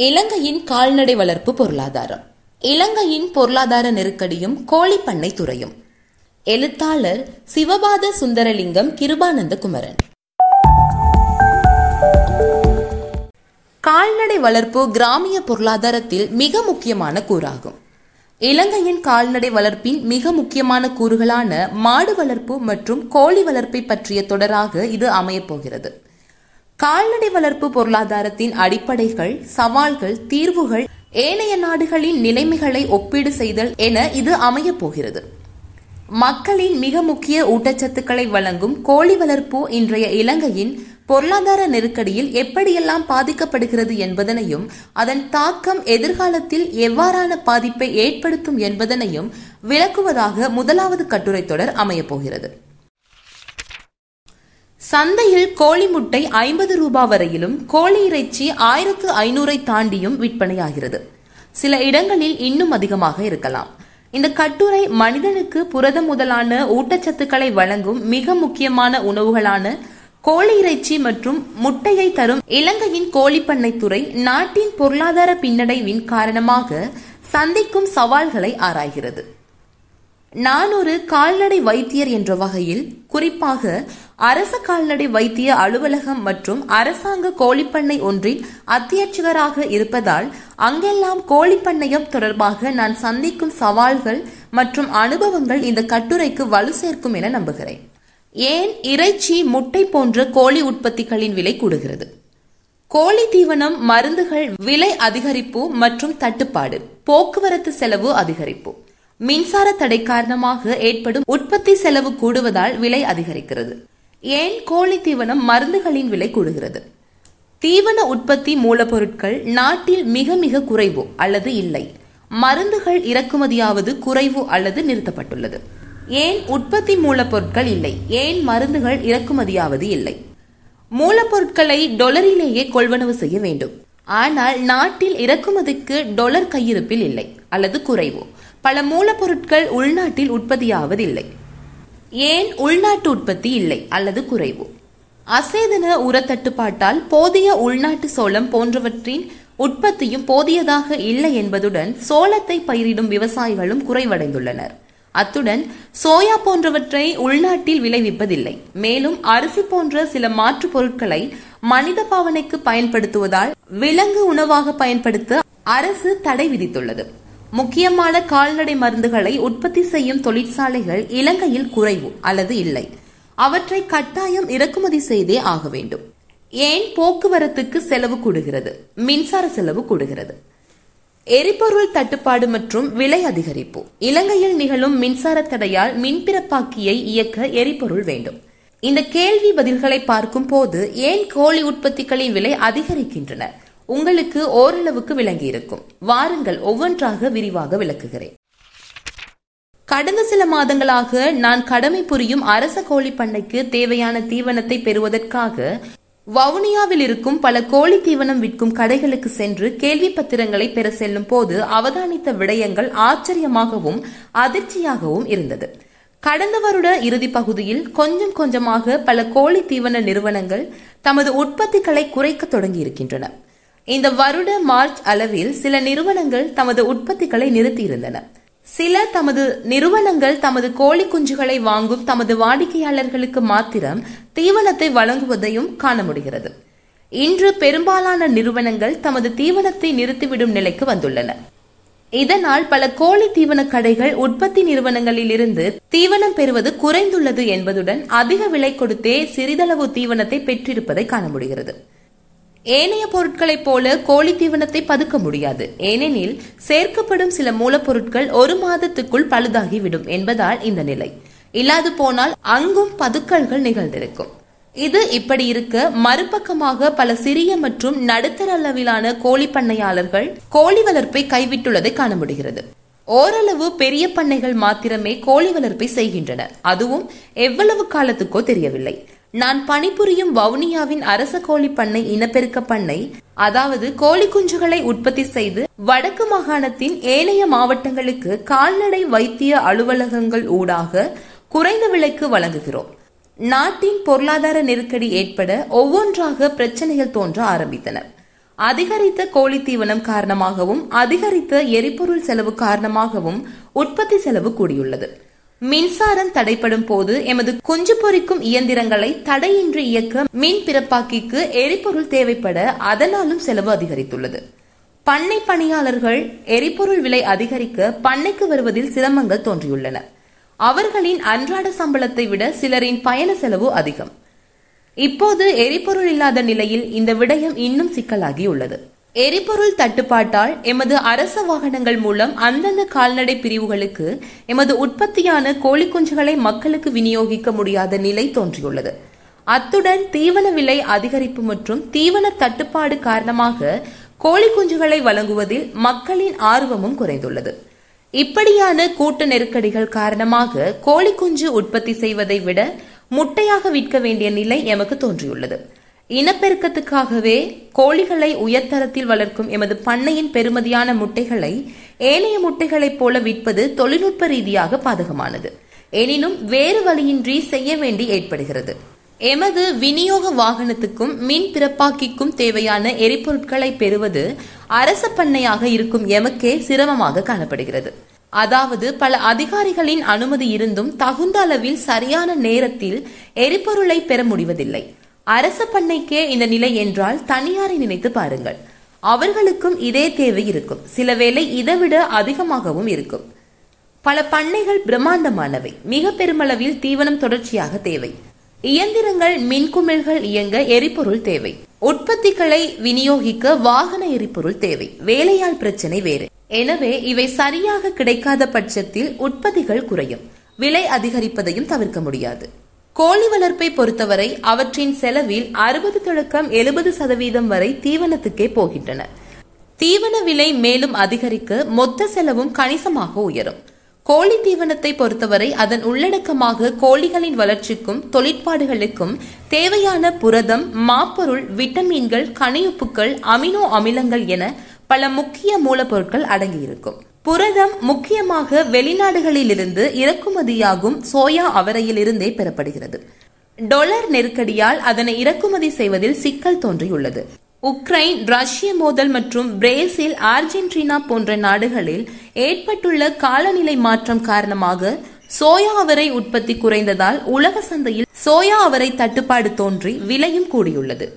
இலங்கையின் கால்நடை வளர்ப்பு பொருளாதாரம். இலங்கையின் பொருளாதார நெருக்கடியும் கோழிப்பண்ணை துறையும். எழுத்தாளர் சிவபாத சுந்தரலிங்கம் கிருபானந்த குமரன். கால்நடை வளர்ப்பு கிராமிய பொருளாதாரத்தில் மிக முக்கியமான கூறாகும். இலங்கையின் கால்நடை வளர்ப்பின் மிக முக்கியமான கூறுகளான மாடு வளர்ப்பு மற்றும் கோழி வளர்ப்பை பற்றிய தொடராக இது அமையப் போகிறது. கால்நடை வளர்ப்பு பொருளாதாரத்தின் அடிப்படைகள் சவால்கள் தீர்வுகள் ஏனைய நாடுகளின் நிலைமைகளை ஒப்பீடு செய்தல் என இது அமையப் போகிறது. மக்களின் மிக முக்கிய ஊட்டச்சத்துக்களை வழங்கும் கோழி வளர்ப்பு இன்றைய இலங்கையின் பொருளாதார நெருக்கடியில் எப்படியெல்லாம் பாதிக்கப்படுகிறது என்பதனையும் அதன் தாக்கம் எதிர்காலத்தில் எவ்வாறான பாதிப்பை ஏற்படுத்தும் என்பதனையும் விளக்குவதாக முதலாவது கட்டுரை தொடர் அமையப் போகிறது. சந்தையில் கோழி முட்டை ஐம்பது ரூபாய் வரையிலும் கோழி இறைச்சி ஆயிரத்து ஐநூறை தாண்டியும் விற்பனையாகிறது. சில இடங்களில் இன்னும் அதிகமாக இருக்கலாம். இந்த கட்டுரை மனிதனுக்கு புரதம் முதலான ஊட்டச்சத்துக்களை வழங்கும் மிக முக்கியமான உணவுகளான கோழி இறைச்சி மற்றும் முட்டையை தரும் இலங்கையின் கோழிப்பண்ணை துறை நாட்டின் பொருளாதார பின்னடைவின் காரணமாக சந்திக்கும் சவால்களை ஆராய்கிறது. நான் ஒரு கால்நடை வைத்தியர் என்ற வகையில் குறிப்பாக அரச கால்நடை வைத்திய அலுவலகம் மற்றும் அரசாங்க கோழிப்பண்ணை ஒன்றின் அத்தியட்சகராக இருப்பதால் அங்கெல்லாம் கோழிப்பண்ணையம் தொடர்பாக நான் சந்திக்கும் சவால்கள் மற்றும் அனுபவங்கள் இந்த கட்டுரைக்கு வலு சேர்க்கும் என நம்புகிறேன். ஏன் இறைச்சி முட்டை போன்ற கோழி உற்பத்திகளின் விலை கூடுகிறது? கோழி தீவனம் மருந்துகள் விலை அதிகரிப்பு மற்றும் தட்டுப்பாடு போக்குவரத்து செலவு அதிகரிப்பு மின்சார தடை காரணமாக ஏற்படும் உற்பத்தி செலவு கூடுவதால் விலை அதிகரிக்கிறது. ஏன் கோழி தீவனம் மருந்துகளின் விலை கூடுகிறது? தீவன உற்பத்தி மூலப்பொருட்கள் நாட்டில் மிக மிக குறைவு அல்லது இல்லை. மருந்துகள் இறக்குமதியாவது குறைவு அல்லது நிறுத்தப்பட்டுள்ளது. ஏன் உற்பத்தி மூலப்பொருட்கள் இல்லை? ஏன் மருந்துகள் இறக்குமதியாவது இல்லை? மூலப்பொருட்களை டொலரிலேயே கொள்வனவு செய்ய வேண்டும். ஆனால் நாட்டில் இறக்குமதிக்கு டொலர் கையிருப்பில் இல்லை அல்லது குறைவு. பல மூலப்பொருட்கள் உள்நாட்டில் உற்பத்தியாவதில்லை. ஏன் உள்நாட்டு உற்பத்தி இல்லை அல்லது குறைவு? அசேதன உரத்தட்டுப்பாட்டால் போதிய உள்நாட்டு சோளம் போன்றவற்றின் உற்பத்தியும் போதியதாக இல்லை என்பதுடன் சோளத்தை பயிரிடும் விவசாயிகளும் குறைவடைந்துள்ளனர். அத்துடன் சோயா போன்றவற்றை உள்நாட்டில் விளைவிப்பதில்லை. மேலும் அரிசி போன்ற சில மாற்று பொருட்களை மனித பாவனைக்கு பயன்படுத்துவதால் விலங்கு உணவாக பயன்படுத்த அரசு தடை விதித்துள்ளது. முக்கியமான கால்நடை மருந்துகளை உற்பத்தி செய்யும் தொழிற்சாலைகள் இலங்கையில் குறைவு அல்லது இல்லை. அவற்றை கட்டாயம் இறக்குமதி செய்தே ஆக வேண்டும். ஏன் போக்குவரத்துக்கு செலவு கூடுகிறது? மின்சார செலவு கூடுகிறது. எரிபொருள் தட்டுப்பாடு மற்றும் விலை அதிகரிப்பு. இலங்கையில் நிகழும் மின்சார தடையால் மின்பிறப்பாக்கியை இயக்க எரிபொருள் வேண்டும். இந்த கேள்வி பதில்களை பார்க்கும் போது ஏன் கோழி உற்பத்திகளின் விலை அதிகரிக்கின்றன? உங்களுக்கு ஓரளவுக்கு விளங்கி இருக்கும் வாருங்கள் ஒவ்வொன்றாக விரிவாக விளக்குகிறேன். கடந்த சில மாதங்களாக நான் கடமை புரியும் அரச கோழி பண்ணைக்கு தேவையான தீவனத்தை பெறுவதற்காக வவுனியாவில் இருக்கும் பல கோழி தீவனம் விற்கும் கடைகளுக்கு சென்று கேள்வி பத்திரங்களை பெற செல்லும் போது அவதானித்த விடயங்கள் ஆச்சரியமாகவும் அதிர்ச்சியாகவும் இருந்தது. கடந்த வருட இறுதி பகுதியில் கொஞ்சம் கொஞ்சமாக பல கோழி தீவன நிறுவனங்கள் தமது உற்பத்திகளை குறைக்க தொடங்கி இருக்கின்றன இந்த வருட மார்ச் அளவில் சில நிறுவனங்கள் தமது உற்பத்திகளை நிறுத்தியிருந்தன. சில தமது நிறுவனங்கள் தமது கோழி குஞ்சுகளை வாங்கும் தமது வாடிக்கையாளர்களுக்கு மாத்திரம் தீவனத்தை வழங்குவதையும் காண முடிகிறது. இன்று பெரும்பாலான நிறுவனங்கள் தமது தீவனத்தை நிறுத்திவிடும் நிலைக்கு வந்துள்ளன. இதனால் பல கோழி தீவன கடைகள் உற்பத்தி நிறுவனங்களில் இருந்து தீவனம் பெறுவது குறைந்துள்ளது என்பதுடன் அதிக விலை கொடுத்தே சிறிதளவு தீவனத்தை பெற்றிருப்பதை காண முடிகிறது. ஏனைய பொருட்களைப் போல கோழி தீவனத்தை பதுக்க முடியாது. ஏனெனில் சேர்க்கப்படும் சில மூலப்பொருட்கள் ஒரு மாதத்துக்குள் பழுதாகிவிடும் என்பதால் இந்த நிலை. இல்லாது போனால் அங்கும் பதுக்கல்கள் நிகழ்ந்திருக்கும். இது இப்படி இருக்க மறுபக்கமாக பல சிறிய மற்றும் நடுத்தர அளவிலான கோழி பண்ணையாளர்கள் கோழி வளர்ப்பை கைவிட்டுள்ளதை காண முடிகிறது. ஓரளவு பெரிய பண்ணைகள் மாத்திரமே கோழி வளர்ப்பை செய்கின்றன. அதுவும் எவ்வளவு காலத்துக்கோ தெரியவில்லை. நான் பணிபுரியும் வவுனியாவின் அரச கோழி பண்ணை இனப்பெருக்க பண்ணை அதாவது கோழி குஞ்சுகளை உற்பத்தி செய்து வடக்கு மாகாணத்தின் ஏனைய மாவட்டங்களுக்கு கால்நடை வைத்திய அலுவலகங்கள் ஊடாக குறைந்த விலைக்கு வழங்குகிறோம். நாட்டின் பொருளாதார நெருக்கடி ஏற்பட ஒவ்வொன்றாக பிரச்சனைகள் தோன்ற ஆரம்பித்தன. அதிகரித்த கோழி தீவனம் காரணமாகவும் அதிகரித்த எரிபொருள் செலவு காரணமாகவும் உற்பத்தி செலவு கூடியுள்ளது. மின்சாரம் தடைப்படும் போது எமது குஞ்சு பொறிக்கும் இயந்திரங்களை தடையின்றி இயக்க மின் பிறப்பாக்கிக்கு எரிபொருள் தேவைப்பட அதனாலும் செலவு அதிகரித்துள்ளது. பண்ணை பணியாளர்கள் எரிபொருள் விலை அதிகரிக்க பண்ணைக்கு வருவதில் சிரமங்கள் தோன்றியுள்ளன. அவர்களின் அன்றாட சம்பளத்தை விட சிலரின் பயண செலவு அதிகம். இப்போது எரிபொருள் இல்லாத நிலையில் இந்த விடயம் இன்னும் சிக்கலாகியுள்ளது. எரிபொருள் தட்டுப்பாட்டால் எமது அரச வாகனங்கள் மூலம் அந்தந்த கால்நடை பிரிவுகளுக்கு எமது உற்பத்தியான கோழி குஞ்சுகளை மக்களுக்கு விநியோகிக்க முடியாத நிலை தோன்றியுள்ளது. அத்துடன் தீவன விலை அதிகரிப்பு மற்றும் தீவன தட்டுப்பாடு காரணமாக கோழி குஞ்சுகளை வழங்குவதில் மக்களின் ஆர்வமும் குறைந்துள்ளது. இப்படியான கூட்ட நெருக்கடிகள் காரணமாக கோழி குஞ்சு உற்பத்தி செய்வதை விட முட்டையாக விற்க வேண்டிய நிலை எமக்கு தோன்றியுள்ளது. இனப்பெருக்கத்துக்காகவே கோழிகளை உயர்தரத்தில் வளர்க்கும் எமது பண்ணையின் பெருமதியான முட்டைகளை ஏனைய முட்டைகளைப் போல விற்பது தொழில்நுட்ப ரீதியாக பாதகமானது. எனினும் வேறு வழியின்றி செய்ய வேண்டி ஏற்படுகிறது. எமது விநியோக வாகனத்துக்கும் மின் பிறப்பாக்கிக்கும் தேவையான எரிபொருட்களை பெறுவது அரச பண்ணையாக இருக்கும் எமக்கே சிரமமாக காணப்படுகிறது. அதாவது பல அதிகாரிகளின் அனுமதி இருந்தும் தகுந்த அளவில் சரியான நேரத்தில் எரிபொருளை பெற முடிவதில்லை. அரச பண்ணைக்கே இந்த நிலை என்றால் தனியாரை நினைத்து பாருங்கள். அவர்களுக்கும் இதே தேவை இருக்கும். சில வேளை இதைவிட அதிகமாகவும் இருக்கும். பல பண்ணைகள் பிரம்மாண்டமானவை. மிக பெருமளவில் தீவனம் தொடர்ச்சியாக தேவை. இயந்திரங்கள் மின்குமிழ்கள் இயங்க எரிபொருள் தேவை. உற்பத்திகளை விநியோகிக்க வாகன எரிபொருள் தேவை. வேலையால் பிரச்சனை வேறு. எனவே இவை சரியாக கிடைக்காத பட்சத்தில் உற்பத்திகள் குறையும். விலை அதிகரிப்பதையும் தவிர்க்க முடியாது. கோழி வளர்ப்பை பொறுத்தவரை அவற்றின் செலவில் அறுபது தொடக்கம் எழுபது சதவீதம் வரை தீவனத்துக்கே போகின்றன. தீவன விலை மேலும் அதிகரிக்க மொத்த செலவும் கணிசமாக உயரும். கோழி தீவனத்தை பொறுத்தவரை அதன் உள்ளடக்கமாக கோழிகளின் வளர்ச்சிக்கும் தொழிற்பாடுகளுக்கும் தேவையான புரதம் மாப்பொருள் விட்டமின்கள் கனியுப்புக்கள் அமினோ அமிலங்கள் என பல முக்கிய மூலப்பொருட்கள் அடங்கியிருக்கும். புரதம் முக்கியமாக வெளிநாடுகளிலிருந்து இறக்குமதியாகும் சோயா அவரையிலிருந்தே பெறப்படுகிறது. டொலர் நெருக்கடியால் அதனை இறக்குமதி செய்வதில் சிக்கல் தோன்றியுள்ளது. உக்ரைன் ரஷ்ய மோதல் மற்றும் பிரேசில் அர்ஜென்டினா போன்ற நாடுகளில் ஏற்பட்டுள்ள காலநிலை மாற்றம் காரணமாக சோயா அவரை உற்பத்தி குறைந்ததால் உலக சந்தையில் சோயா அவரை தட்டுப்பாடு தோன்றி விலையும் கூடியுள்ளது.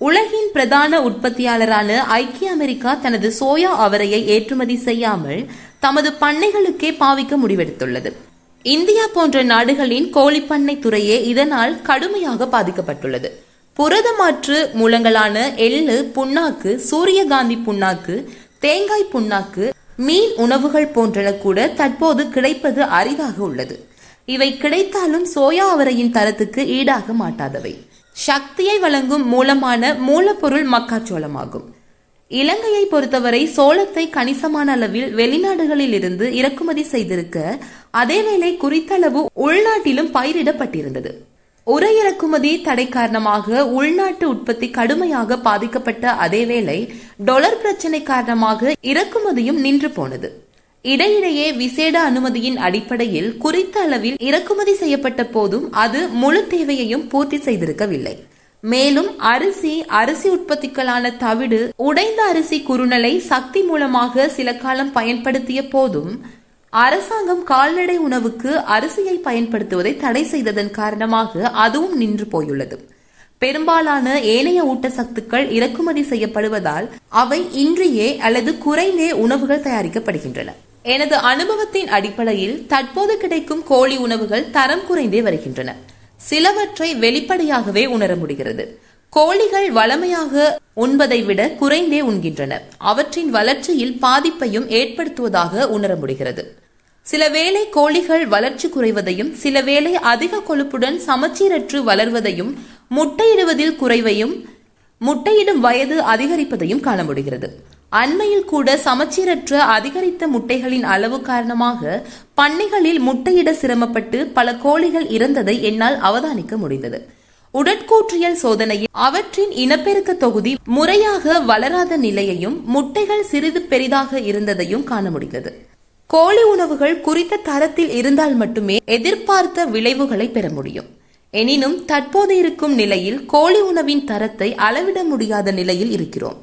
உலகின் பிரதான உற்பத்தியாளரான ஐக்கிய அமெரிக்கா தனது சோயா அவரையை ஏற்றுமதி செய்யாமல் தமது பண்ணைகளுக்கே பாவிக்க முடிவெடுத்துள்ளது. இந்தியா போன்ற நாடுகளின் கோழிப்பண்ணை துறையே இதனால் கடுமையாக பாதிக்கப்பட்டுள்ளது. புரத மாற்று மூலங்களான எள்ளு புண்ணாக்கு சூரியகாந்தி புண்ணாக்கு தேங்காய் புண்ணாக்கு மீன் உணவுகள் போன்றன கூட தற்போது கிடைப்பது அரிதாக உள்ளது. இவை கிடைத்தாலும் சோயா அவரையின் தரத்துக்கு ஈடாக மாட்டாதவை. சக்தியை வழங்கும் மூலமான மூலப்பொருள் மக்காச்சோளமாகும். இலங்கையை பொறுத்தவரை சோளத்தை கணிசமான அளவில் வெளிநாடுகளில் இருந்து இறக்குமதி செய்திருக்க அதேவேளை குறித்தளவு உள்நாட்டிலும் பயிரிடப்பட்டிருந்தது. உர இறக்குமதி தடை காரணமாக உள்நாட்டு உற்பத்தி கடுமையாக பாதிக்கப்பட்ட அதேவேளை டொலர் பிரச்சினை காரணமாக இறக்குமதியும் நின்று போனது. இடையிடையே விசேட அனுமதியின் அடிப்படையில் குறித்த அளவில் இறக்குமதி செய்யப்பட்ட போதும் அது முழு தேவையையும் பூர்த்தி செய்திருக்கவில்லை. மேலும் அரிசி அரிசி உற்பத்திகளான தவிடு உடைந்த அரிசி குறுநலை சக்தி மூலமாக சில காலம் பயன்படுத்திய போதும் அரசாங்கம் கால்நடை உணவுக்கு அரிசியை பயன்படுத்துவதை தடை செய்ததன் காரணமாக அதுவும் நின்று போயுள்ளது. பெரும்பாலான ஏனைய ஊட்டச்சத்துக்கள் இறக்குமதி செய்யப்படுவதால் அவை இன்றியே அல்லது குறைந்தே உணவுகள் தயாரிக்கப்படுகின்றன. எனது அனுபவத்தின் அடிப்படையில் தற்போது கிடைக்கும் கோழி உணவுகள் தரம் குறைந்தே வருகின்றன. சிலவற்றை வெளிப்படையாகவே உணர முடிகிறது. கோழிகள் வளமையாக உண்பதை விட குறைந்தே உண்கின்றன. அவற்றின் வளர்ச்சியில் பாதிப்பையும் ஏற்படுத்துவதாக உணர முடிகிறது. சில வேளை கோழிகள் வளர்ச்சி குறைவதையும் சில வேளை அதிக கொழுப்புடன் சமச்சீரற்று வளர்வதையும் முட்டையிடுவதில் குறைவையும் முட்டையிடும் வயது அதிகரிப்பதையும் காண முடிகிறது. அண்மையில் கூட சமச்சீரற்ற அதிகரித்த முட்டைகளின் அளவு காரணமாக பண்ணைகளில் முட்டையிட சிரமப்பட்டு பல கோழிகள் இறந்ததை என்னால் அவதானிக்க முடிந்தது. உடற்கூற்றியல் சோதனையில் அவற்றின் இனப்பெருக்க தொகுதி முறையாக வளராத நிலையையும் முட்டைகள் சிறிது பெரிதாக இருந்ததையும் காண முடிந்தது. கோழி உணவுகள் குறித்த தரத்தில் இருந்தால் மட்டுமே எதிர்பார்த்த விளைவுகளை பெற முடியும். எனினும் தற்போது இருக்கும் நிலையில் கோழி உணவின் தரத்தை அளவிட முடியாத நிலையில் இருக்கிறோம்.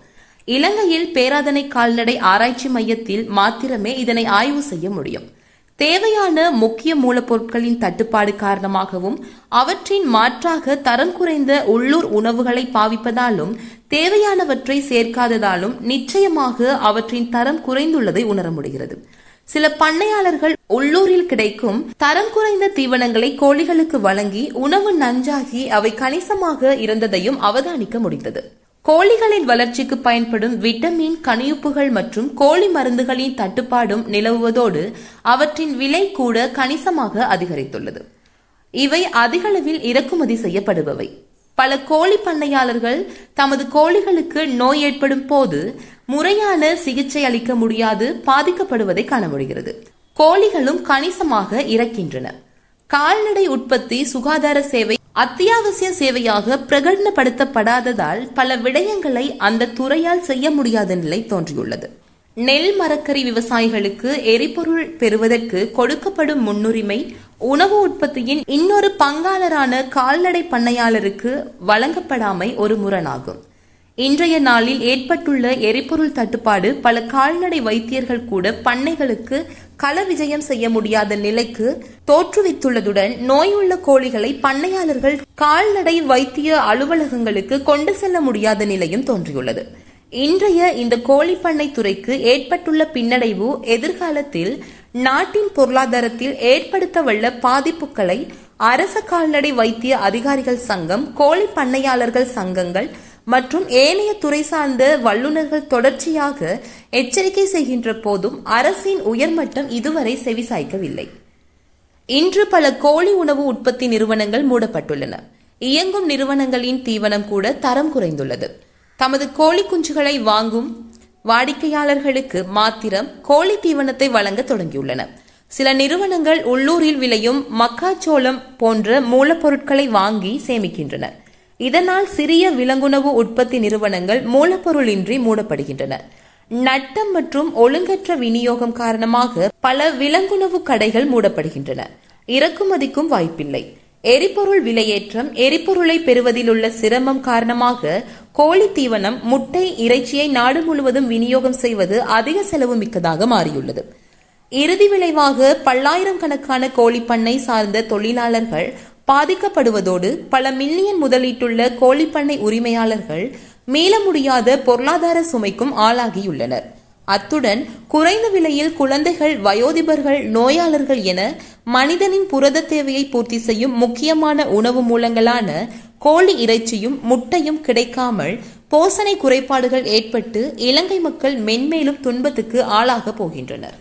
இலங்கையில் பேராதனை கால்நடை ஆராய்ச்சி மையத்தில் மாத்திரமே இதனை ஆய்வு செய்ய முடியும். தேவையான முக்கிய மூலப்பொருட்களின் தட்டுப்பாடு காரணமாகவும் அவற்றின் மாற்றாக தரம் குறைந்த உள்ளூர் உணவுகளை பாவிப்பதாலும் தேவையானவற்றை சேர்க்காததாலும் நிச்சயமாக அவற்றின் தரம் குறைந்துள்ளதை உணர முடிகிறது. சில பண்ணையாளர்கள் உள்ளூரில் கிடைக்கும் தரம் குறைந்த தீவனங்களை கோழிகளுக்கு வழங்கி உணவு நஞ்சாகி அவை கணிசமாக இருந்ததையும் அவதானிக்க முடிந்தது. கோழிகளின் வளர்ச்சிக்கு பயன்படும் விட்டமின் கனியுப்புகள் மற்றும் கோழி மருந்துகளின் தட்டுப்பாடும் நிலவுவதோடு அவற்றின் விலை கூட கணிசமாக அதிகரித்துள்ளது. இவை அதிகளவில் இறக்குமதி செய்யப்படுபவை. பல கோழி பண்ணையாளர்கள் தமது கோழிகளுக்கு நோய் ஏற்படும் போது முறையான சிகிச்சை அளிக்க முடியாது பாதிக்கப்படுவதை காண முடிகிறது. கோழிகளும் கணிசமாக இறக்கின்றன. கால்நடை உற்பத்தி சுகாதார சேவை அத்தியாவசிய சேவையாக பிரகடனப்படுத்தப்படாததால் பல விடயங்களை அந்த துறையால் செய்ய முடியாத நிலை தோன்றியுள்ளது. நெல் மரக்கறி விவசாயிகளுக்கு எரிபொருள் பெறுவதற்கு கொடுக்கப்படும் முன்னுரிமை உணவு உற்பத்தியின் இன்னொரு பங்காளரான கால்நடை பண்ணையாளருக்கு வழங்கப்படாமை ஒரு முரணாகும். இன்றைய நாளில் ஏற்பட்டுள்ள எரிபொருள் தட்டுப்பாடு பல கால்நடை வைத்தியர்கள் கூட பண்ணைகளுக்கு கள விஜயம் செய்ய முடியாத நிலைக்கு தோற்றுவித்துள்ளதுடன் நோயுள்ள கோழிகளை பண்ணையாளர்கள் கால்நடை வைத்திய அலுவலகங்களுக்கு கொண்டு செல்ல முடியாத நிலையும் தோன்றியுள்ளது. இன்றைய இந்த கோழிப்பண்ணை துறைக்கு ஏற்பட்டுள்ள பின்னடைவு எதிர்காலத்தில் நாட்டின் பொருளாதாரத்தில் ஏற்படுத்தவல்ல பாதிப்புகளை அரச கால்நடை வைத்திய அதிகாரிகள் சங்கம் கோழி பண்ணையாளர்கள் சங்கங்கள் மற்றும் ஏனைய துறை சார்ந்த வல்லுநர்கள் தொடர்ச்சியாக எச்சரிக்கை செய்கின்ற போதும் அரசின் உயர்மட்டம் இதுவரை செவிசாய்க்கவில்லை. இன்று பல கோழி உணவு உற்பத்தி நிறுவனங்கள் மூடப்பட்டுள்ளன. இயங்கும் நிறுவனங்களின் தீவனம் கூட தரம் குறைந்துள்ளது. தமது கோழி குஞ்சுகளை வாங்கும் வாடிக்கையாளர்களுக்கு மாத்திரம் கோழி தீவனத்தை வழங்க தொடங்கியுள்ளன. சில நிறுவனங்கள் உள்ளூரில் விளையும் மக்காச்சோளம் போன்ற மூலப்பொருட்களை வாங்கி சேமிக்கின்றன. இதனால் சிறிய விலங்குணவு உற்பத்தி நிறுவனங்கள் மூலப்பொருளின்றி மூடப்படுகின்றன. நட்டம் மற்றும் ஒழுங்கற்ற விநியோகம் காரணமாக பல விலங்குணவு கடைகள் மூடப்படுகின்றன. இறக்குமதிக்கும் வாய்ப்பில்லை. எரிபொருள் விலையேற்றம் எரிபொருளை பெறுவதில் உள்ள சிரமம் காரணமாக கோழி தீவனம் முட்டை இறைச்சியை நாடு முழுவதும் விநியோகம் செய்வது அதிக செலவு மிக்கதாக மாறியுள்ளது. இறுதி விளைவாக பல்லாயிரம் கணக்கான கோழி பண்ணை சார்ந்த தொழிலாளர்கள் பாதிக்கப்படுவதோடு பல மில்லியன் முதலீட்டுள்ள கோழிப்பண்ணை உரிமையாளர்கள் மீள முடியாத பொருளாதார சுமைக்கும் ஆளாகியுள்ளனர். அத்துடன் குறைந்த விலையில் குழந்தைகள் வயோதிபர்கள் நோயாளர்கள் என மனிதனின் புரத தேவையை பூர்த்தி செய்யும் முக்கியமான உணவு மூலங்களான கோழி இறைச்சியும் முட்டையும் கிடைக்காமல் போசனை குறைபாடுகள் ஏற்பட்டு இலங்கை மக்கள் மென்மேலும் துன்பத்துக்கு ஆளாக போகின்றனர்.